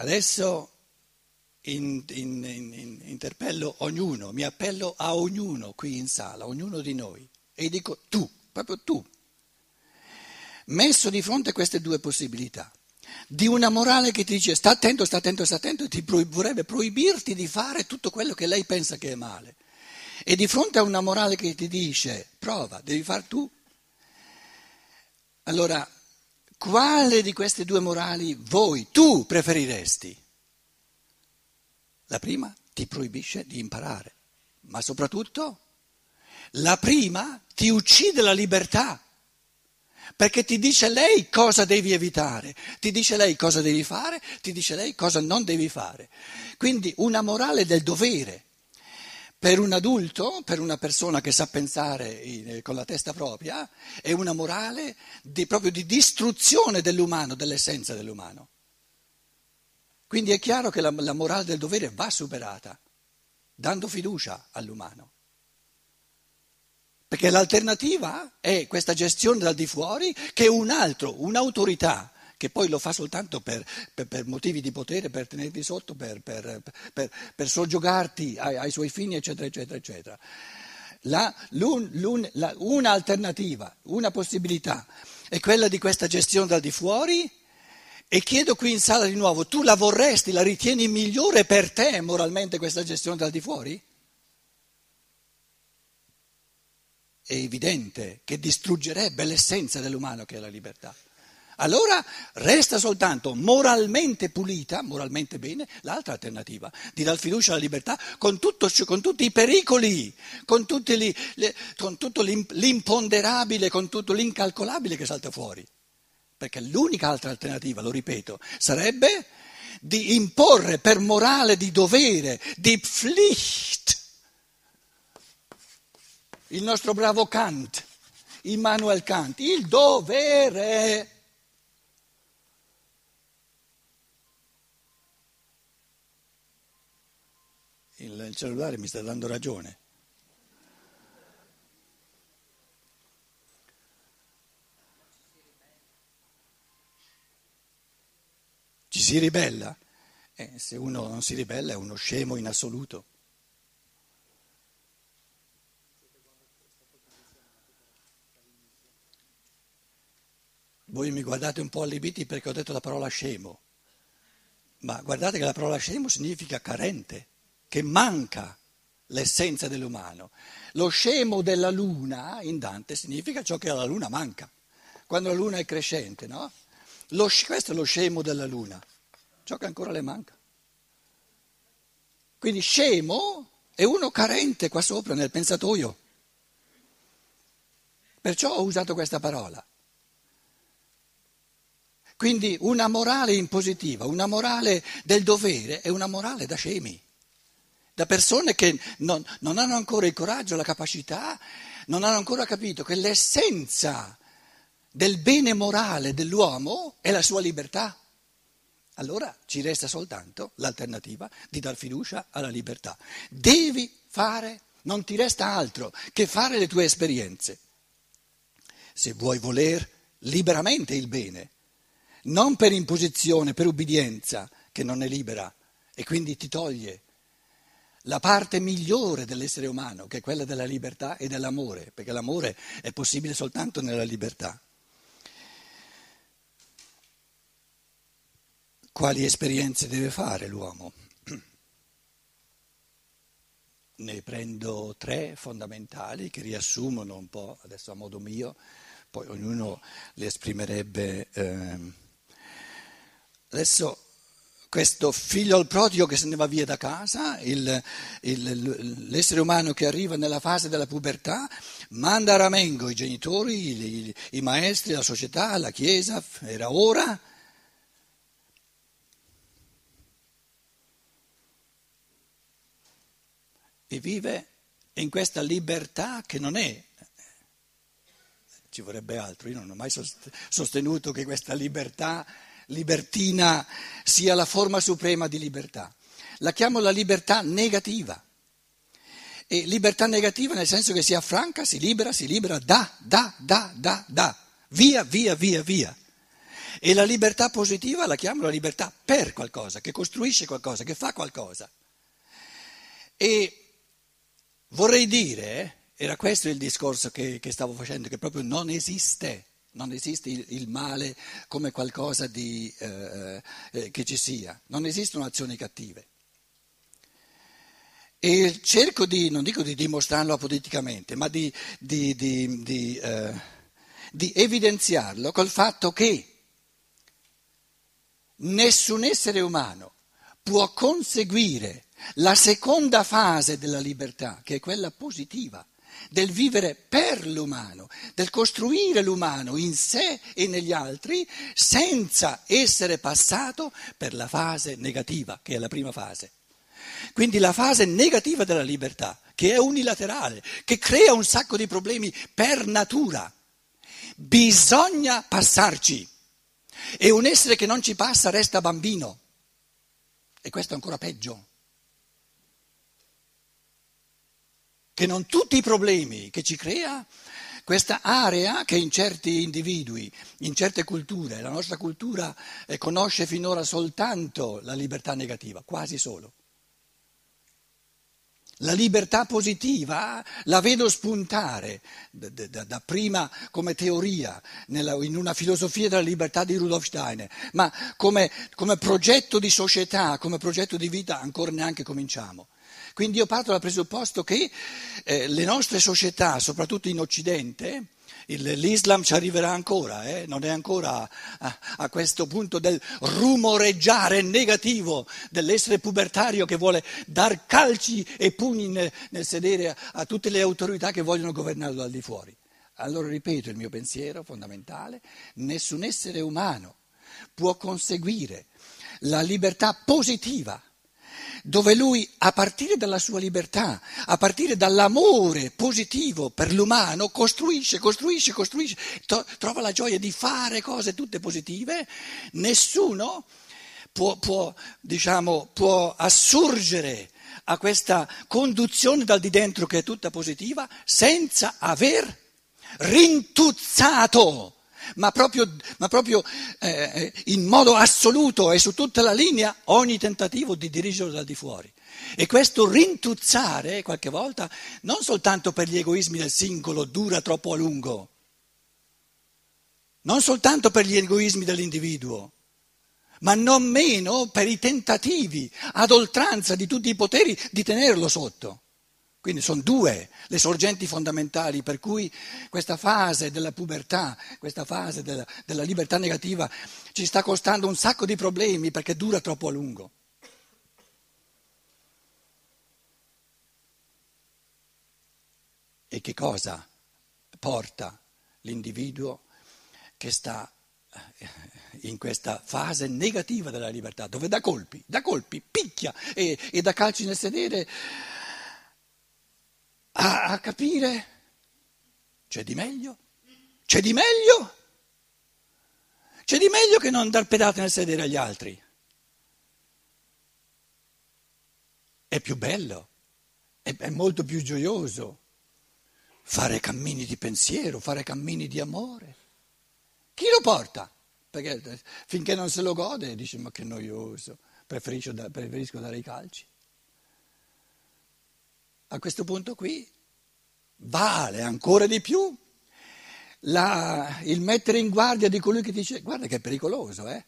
Adesso in, in, in, interpello ognuno, mi appello a ognuno qui in sala, ognuno di noi, e dico tu, proprio tu, messo di fronte a queste due possibilità, di una morale che ti dice sta attento, sta attento, sta attento, e ti vorrebbe proibirti di fare tutto quello che lei pensa che è male, e di fronte a una morale che ti dice prova, devi far tu, allora quale di queste due morali voi, tu preferiresti? La prima ti proibisce di imparare, ma soprattutto la prima ti uccide la libertà, perché ti dice lei cosa devi evitare, ti dice lei cosa devi fare, ti dice lei cosa non devi fare. Quindi una morale del dovere. Per un adulto, per una persona che sa pensare con la testa propria, è una morale di, proprio di distruzione dell'umano, dell'essenza dell'umano. Quindi è chiaro che la, la morale del dovere va superata, dando fiducia all'umano. Perché l'alternativa è questa gestione dal di fuori che un altro, un'autorità, che poi lo fa soltanto per, per, per motivi di potere, per tenerti sotto, per, per soggiogarti ai, ai, suoi fini, eccetera, eccetera, eccetera. La, l'un, l'un, la, un'alternativa, una possibilità è quella di questa gestione dal di fuori e chiedo qui in sala di nuovo, tu la vorresti, la ritieni migliore per te moralmente questa gestione dal di fuori? È evidente che distruggerebbe l'essenza dell'umano che è la libertà. Allora resta soltanto moralmente pulita, moralmente bene, l'altra alternativa, di dar fiducia alla libertà con, tutto, con tutti i pericoli, con, li, le, con tutto l'imponderabile, con tutto l'incalcolabile che salta fuori perché l'unica altra alternativa, lo ripeto, sarebbe di imporre per morale di dovere, di Pflicht, il nostro bravo Kant, Immanuel Kant, il dovere. Il cellulare mi sta dando ragione. Ci si ribella? Eh, se uno non si ribella è uno scemo in assoluto. Voi mi guardate un po' allibiti perché ho detto la parola scemo, ma guardate che la parola scemo significa carente, che manca l'essenza dell'umano. Lo scemo della luna in Dante significa ciò che alla luna manca, quando la luna è crescente, no? Lo, questo è lo scemo della luna, ciò che ancora le manca. Quindi scemo è uno carente qua sopra nel pensatoio. Perciò ho usato questa parola. Quindi una morale impositiva, una morale del dovere è una morale da scemi, da persone che non, non hanno ancora il coraggio, la capacità, non hanno ancora capito che l'essenza del bene morale dell'uomo è la sua libertà. Allora ci resta soltanto l'alternativa di dar fiducia alla libertà. Devi fare, non ti resta altro che fare le tue esperienze. Se vuoi voler liberamente il bene, non per imposizione, per ubbidienza, che non è libera e quindi ti toglie la parte migliore dell'essere umano, che è quella della libertà e dell'amore, perché l'amore è possibile soltanto nella libertà. Quali esperienze deve fare l'uomo? Ne prendo tre fondamentali che riassumono un po', adesso a modo mio, poi ognuno le esprimerebbe. Eh. Adesso questo figlio al prodigo che se ne va via da casa, il, il, l'essere umano che arriva nella fase della pubertà, manda a ramengo i genitori, i, i maestri, la società, la Chiesa, era ora. E vive in questa libertà che non è, ci vorrebbe altro, io non ho mai sostenuto che questa libertà libertina sia la forma suprema di libertà, la chiamo la libertà negativa. E libertà negativa nel senso che si affranca, si libera, si libera, da, da, da, da, da, via, via, via, via. E la libertà positiva la chiamo la libertà per qualcosa, che costruisce qualcosa, che fa qualcosa. E vorrei dire, era questo il discorso che, che stavo facendo, che proprio non esiste, non esiste il, il male come qualcosa di, eh, eh, che ci sia, non esistono azioni cattive. E cerco di, non dico di dimostrarlo apoliticamente, ma di, di, di eh, evidenziarlo col fatto che nessun essere umano può conseguire la seconda fase della libertà, che è quella positiva, del vivere per l'umano, del costruire l'umano in sé e negli altri, senza essere passato per la fase negativa, che è la prima fase. Quindi la fase negativa della libertà, che è unilaterale, che crea un sacco di problemi per natura. Bisogna passarci. E un essere che non ci passa resta bambino. E questo è ancora peggio. Che non tutti i problemi che ci crea questa area che in certi individui, in certe culture, la nostra cultura eh, conosce finora soltanto la libertà negativa, quasi solo. La libertà positiva la vedo spuntare da, da, da prima come teoria nella, in una filosofia della libertà di Rudolf Steiner, ma come, come progetto di società, come progetto di vita ancora neanche cominciamo. Quindi io parto dal presupposto che eh, le nostre società, soprattutto in Occidente, l'Islam ci arriverà ancora, eh? non è ancora a, a, questo punto del rumoreggiare negativo dell'essere pubertario che vuole dar calci e pugni nel, nel sedere a, a tutte le autorità che vogliono governarlo dal di fuori. Allora ripeto il mio pensiero fondamentale, nessun essere umano può conseguire la libertà positiva dove lui, a partire dalla sua libertà, a partire dall'amore positivo per l'umano, costruisce, costruisce, costruisce, to- trova la gioia di fare cose tutte positive, nessuno può, può, diciamo, può assurgere a questa conduzione dal di dentro che è tutta positiva senza aver rintuzzato ma proprio, ma proprio eh, in modo assoluto e su tutta la linea ogni tentativo di dirigerlo da di fuori. E questo rintuzzare qualche volta non soltanto per gli egoismi del singolo dura troppo a lungo, non soltanto per gli egoismi dell'individuo, ma non meno per i tentativi ad oltranza di tutti i poteri di tenerlo sotto. Quindi sono due le sorgenti fondamentali per cui questa fase della pubertà, questa fase della, della, libertà negativa ci sta costando un sacco di problemi perché dura troppo a lungo. E che cosa porta l'individuo che sta eh, in questa fase negativa della libertà, dove da colpi, da colpi, picchia e, e da calci nel sedere a, a capire c'è di meglio? C'è di meglio? C'è di meglio che non dar pedate nel sedere agli altri. È più bello, è, è molto più gioioso fare cammini di pensiero, fare cammini di amore. Chi lo porta? Perché finché non se lo gode dice ma che noioso, preferisco, preferisco dare i calci a questo punto qui vale ancora di più la, il mettere in guardia di colui che dice guarda che è pericoloso, eh?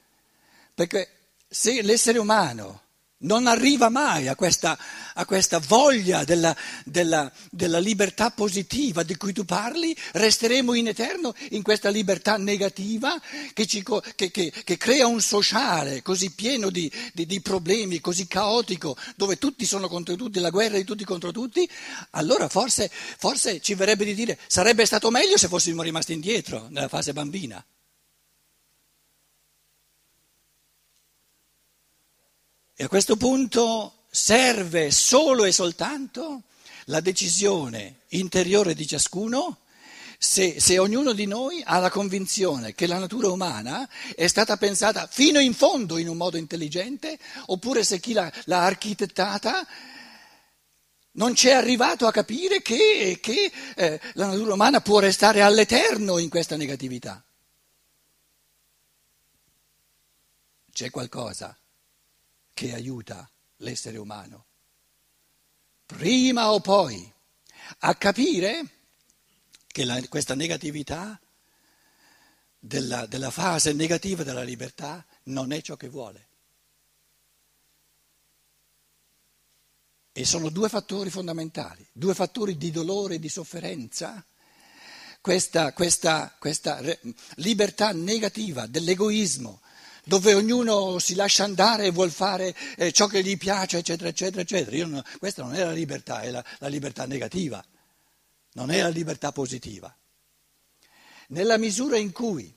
perché se l'essere umano non arriva mai a questa, a questa voglia della, della, della, libertà positiva di cui tu parli, resteremo in eterno in questa libertà negativa che, ci, che, che, che crea un sociale così pieno di, di, di, problemi, così caotico, dove tutti sono contro tutti, la guerra di tutti contro tutti. Allora forse, forse ci verrebbe di dire sarebbe stato meglio se fossimo rimasti indietro nella fase bambina. E a questo punto serve solo e soltanto la decisione interiore di ciascuno se, se, ognuno di noi ha la convinzione che la natura umana è stata pensata fino in fondo in un modo intelligente, oppure se chi l'ha, l'ha architettata non c'è arrivato a capire che, che eh, la natura umana può restare all'eterno in questa negatività. c'è qualcosa che aiuta l'essere umano, prima o poi, a capire che la, questa negatività della, della fase negativa della libertà non è ciò che vuole. E sono due fattori fondamentali, due fattori di dolore e di sofferenza. Questa, questa, questa libertà negativa dell'egoismo, dove ognuno si lascia andare e vuol fare eh, ciò che gli piace, eccetera, eccetera, eccetera. Non, questa non è la libertà, è la, la libertà negativa, non è la libertà positiva. Nella misura in cui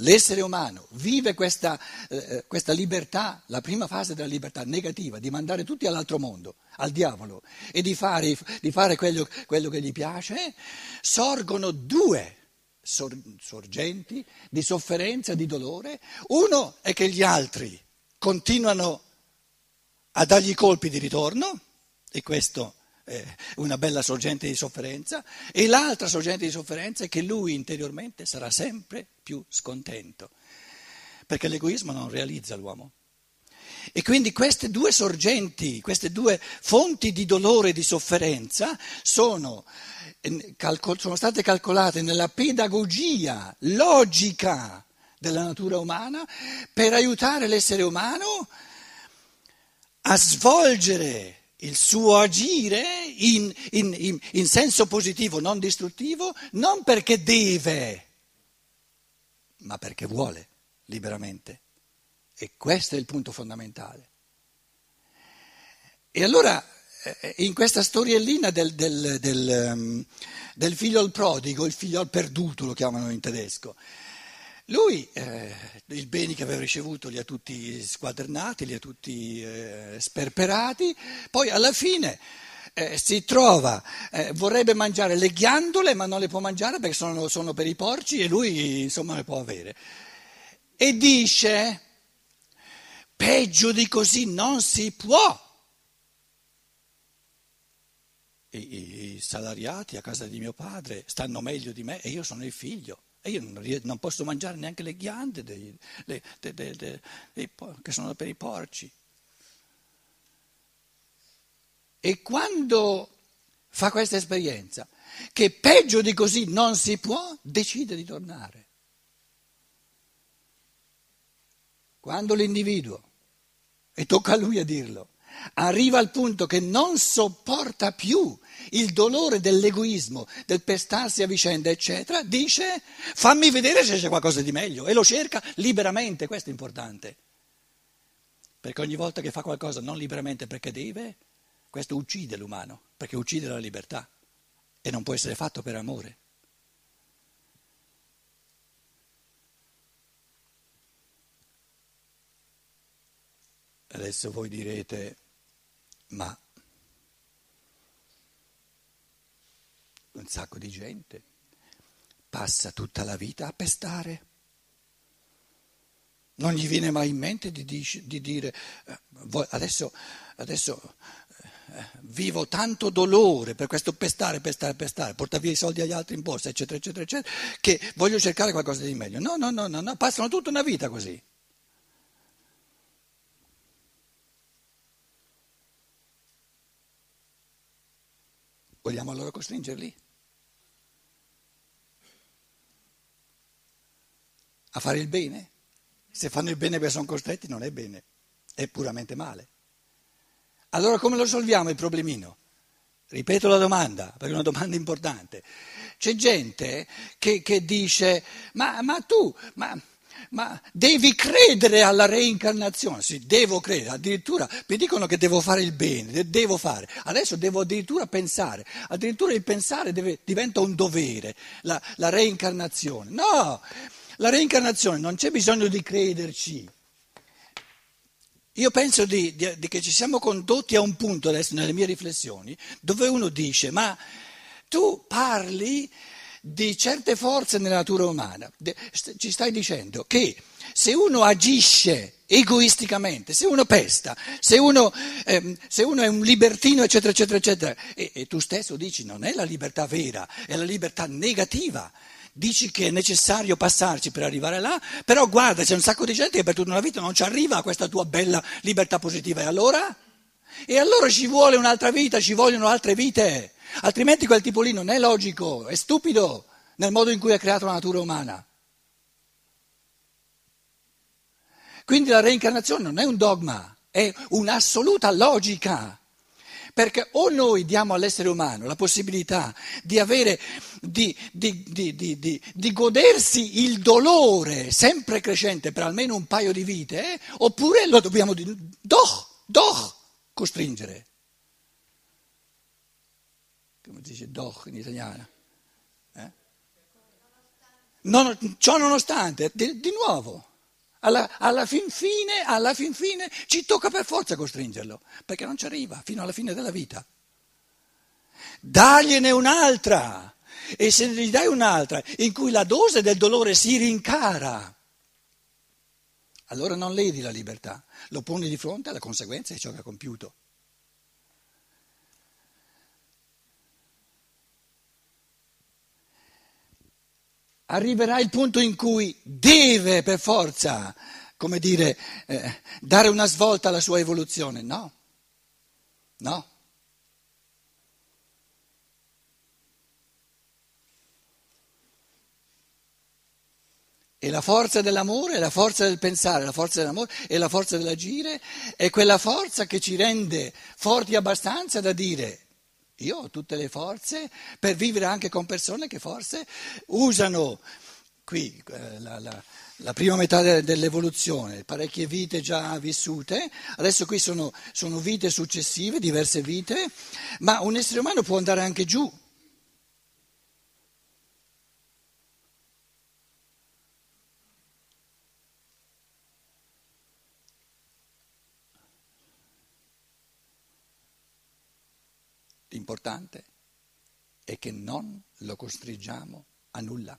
l'essere umano vive questa, eh, questa, libertà, la prima fase della libertà negativa, di mandare tutti all'altro mondo, al diavolo, e di fare, di fare quello, quello, che gli piace, sorgono due sorgenti di sofferenza di dolore. Uno è che gli altri continuano a dargli colpi di ritorno, e questo una bella sorgente di sofferenza, e l'altra sorgente di sofferenza è che lui interiormente sarà sempre più scontento, perché l'egoismo non realizza l'uomo. E quindi queste due sorgenti, queste due fonti di dolore e di sofferenza sono, sono state calcolate nella pedagogia logica della natura umana per aiutare l'essere umano a svolgere il suo agire in, in, in, in, senso positivo, non distruttivo, non perché deve, ma perché vuole liberamente. E questo è il punto fondamentale. E allora, eh, in questa storiellina del, del, del, um, del figlio al prodigo, il figlio al perduto lo chiamano in tedesco, lui eh, i beni che aveva ricevuto li ha tutti squadernati, li ha tutti eh, sperperati, poi alla fine eh, si trova, eh, vorrebbe mangiare le ghiandole ma non le può mangiare perché sono, sono per i porci e lui insomma le può avere. E dice, peggio di così non si può. I, I salariati a casa di mio padre stanno meglio di me e io sono il figlio. E io non, non posso mangiare neanche le ghiande dei, dei, dei, dei, che sono per i porci. E quando fa questa esperienza, che peggio di così non si può, decide di tornare. Quando l'individuo, e tocca a lui a dirlo, arriva al punto che non sopporta più il dolore dell'egoismo, del pestarsi a vicenda, eccetera, dice fammi vedere se c'è qualcosa di meglio e lo cerca liberamente, questo è importante. Perché ogni volta che fa qualcosa non liberamente perché deve, questo uccide l'umano, perché uccide la libertà e non può essere fatto per amore. Adesso voi direte, ma un sacco di gente passa tutta la vita a pestare. Non gli viene mai in mente di, di dire eh, adesso, adesso eh, vivo tanto dolore per questo pestare, pestare, pestare, portare via i soldi agli altri in borsa, eccetera, eccetera, eccetera, che voglio cercare qualcosa di meglio. No, no, no, no, no passano tutta una vita così. Vogliamo allora costringerli? A fare il bene? Se fanno il bene perché sono costretti non è bene, è puramente male. Allora come lo risolviamo il problemino? Ripeto la domanda, perché è una domanda importante. C'è gente che, che dice, ma, ma tu, ma ma devi credere alla reincarnazione, sì, devo credere, addirittura mi dicono che devo fare il bene, devo fare, adesso devo addirittura pensare, addirittura il pensare deve, diventa un dovere, la, la reincarnazione. No, la reincarnazione non c'è bisogno di crederci. Io penso di, di, di che ci siamo condotti a un punto adesso nelle mie riflessioni dove uno dice, ma tu parli di certe forze nella natura umana. Ci stai dicendo che se uno agisce egoisticamente, se uno pesta, se uno, eh, se uno è un libertino, eccetera, eccetera, eccetera, e, e tu stesso dici non è la libertà vera, è la libertà negativa Dici che è necessario passarci per arrivare là, però guarda, c'è un sacco di gente che per tutta una vita non ci arriva a questa tua bella libertà positiva. E allora? E allora ci vuole un'altra vita, ci vogliono altre vite. Altrimenti quel tipo lì non è logico, è stupido nel modo in cui è creata la natura umana. Quindi la reincarnazione non è un dogma, è un'assoluta logica. Perché o noi diamo all'essere umano la possibilità di, avere, di, di, di godersi il dolore sempre crescente per almeno un paio di vite, eh? oppure lo dobbiamo doch, doch, costringere. Come si dice doch in italiano? Eh? Non, ciò nonostante, di, nuovo. Alla, alla, fin fine, alla fin fine ci tocca per forza costringerlo, perché non ci arriva fino alla fine della vita. Dagliene un'altra, e se gli dai un'altra in cui la dose del dolore si rincara, allora non ledi la libertà, lo poni di fronte alla conseguenza di ciò che ha compiuto. Arriverà il punto in cui deve per forza, come dire, eh, dare una svolta alla sua evoluzione. No, no. E la forza dell'amore, la forza del pensare, la forza dell'amore e la forza dell'agire è quella forza che ci rende forti abbastanza da dire io ho tutte le forze per vivere anche con persone che forse usano qui eh, la, la, la prima metà de, dell'evoluzione, parecchie vite già vissute, adesso qui sono, sono vite successive, diverse vite, ma un essere umano può andare anche giù. L'importante è che non lo costringiamo a nulla,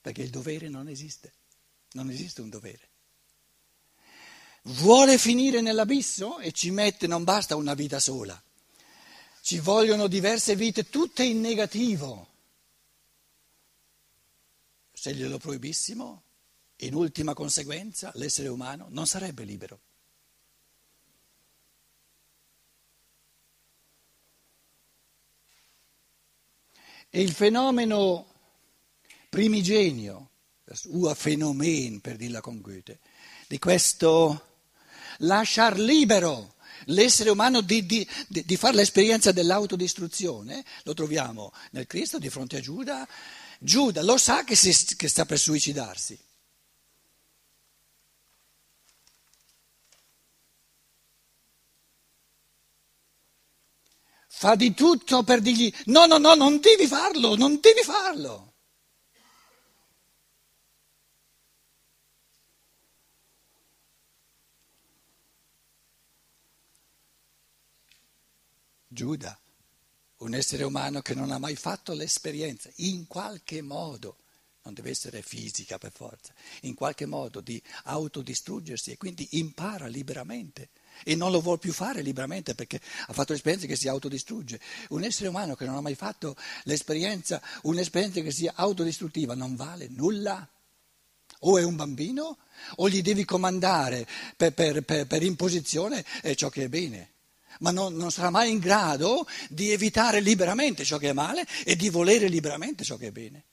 perché il dovere non esiste, non esiste un dovere. Vuole finire nell'abisso e ci mette, non basta una vita sola, ci vogliono diverse vite, tutte in negativo. Se glielo proibissimo, in ultima conseguenza, l'essere umano non sarebbe libero. E il fenomeno primigenio, ua fenomen per dirla con Goethe, di questo lasciar libero l'essere umano di, di, di, di fare l'esperienza dell'autodistruzione, lo troviamo nel Cristo di fronte a Giuda. Giuda lo sa che, si, che sta per suicidarsi. Fa di tutto per dirgli no, no, no, non devi farlo, non devi farlo. Giuda, un essere umano che non ha mai fatto l'esperienza, in qualche modo, non deve essere fisica per forza, in qualche modo di autodistruggersi e quindi impara liberamente e non lo vuole più fare liberamente perché ha fatto l'esperienza che si autodistrugge. Un essere umano che non ha mai fatto l'esperienza, un'esperienza che sia autodistruttiva, non vale nulla. O è un bambino o gli devi comandare per, per, per, per imposizione ciò che è bene, ma non, non sarà mai in grado di evitare liberamente ciò che è male e di volere liberamente ciò che è bene.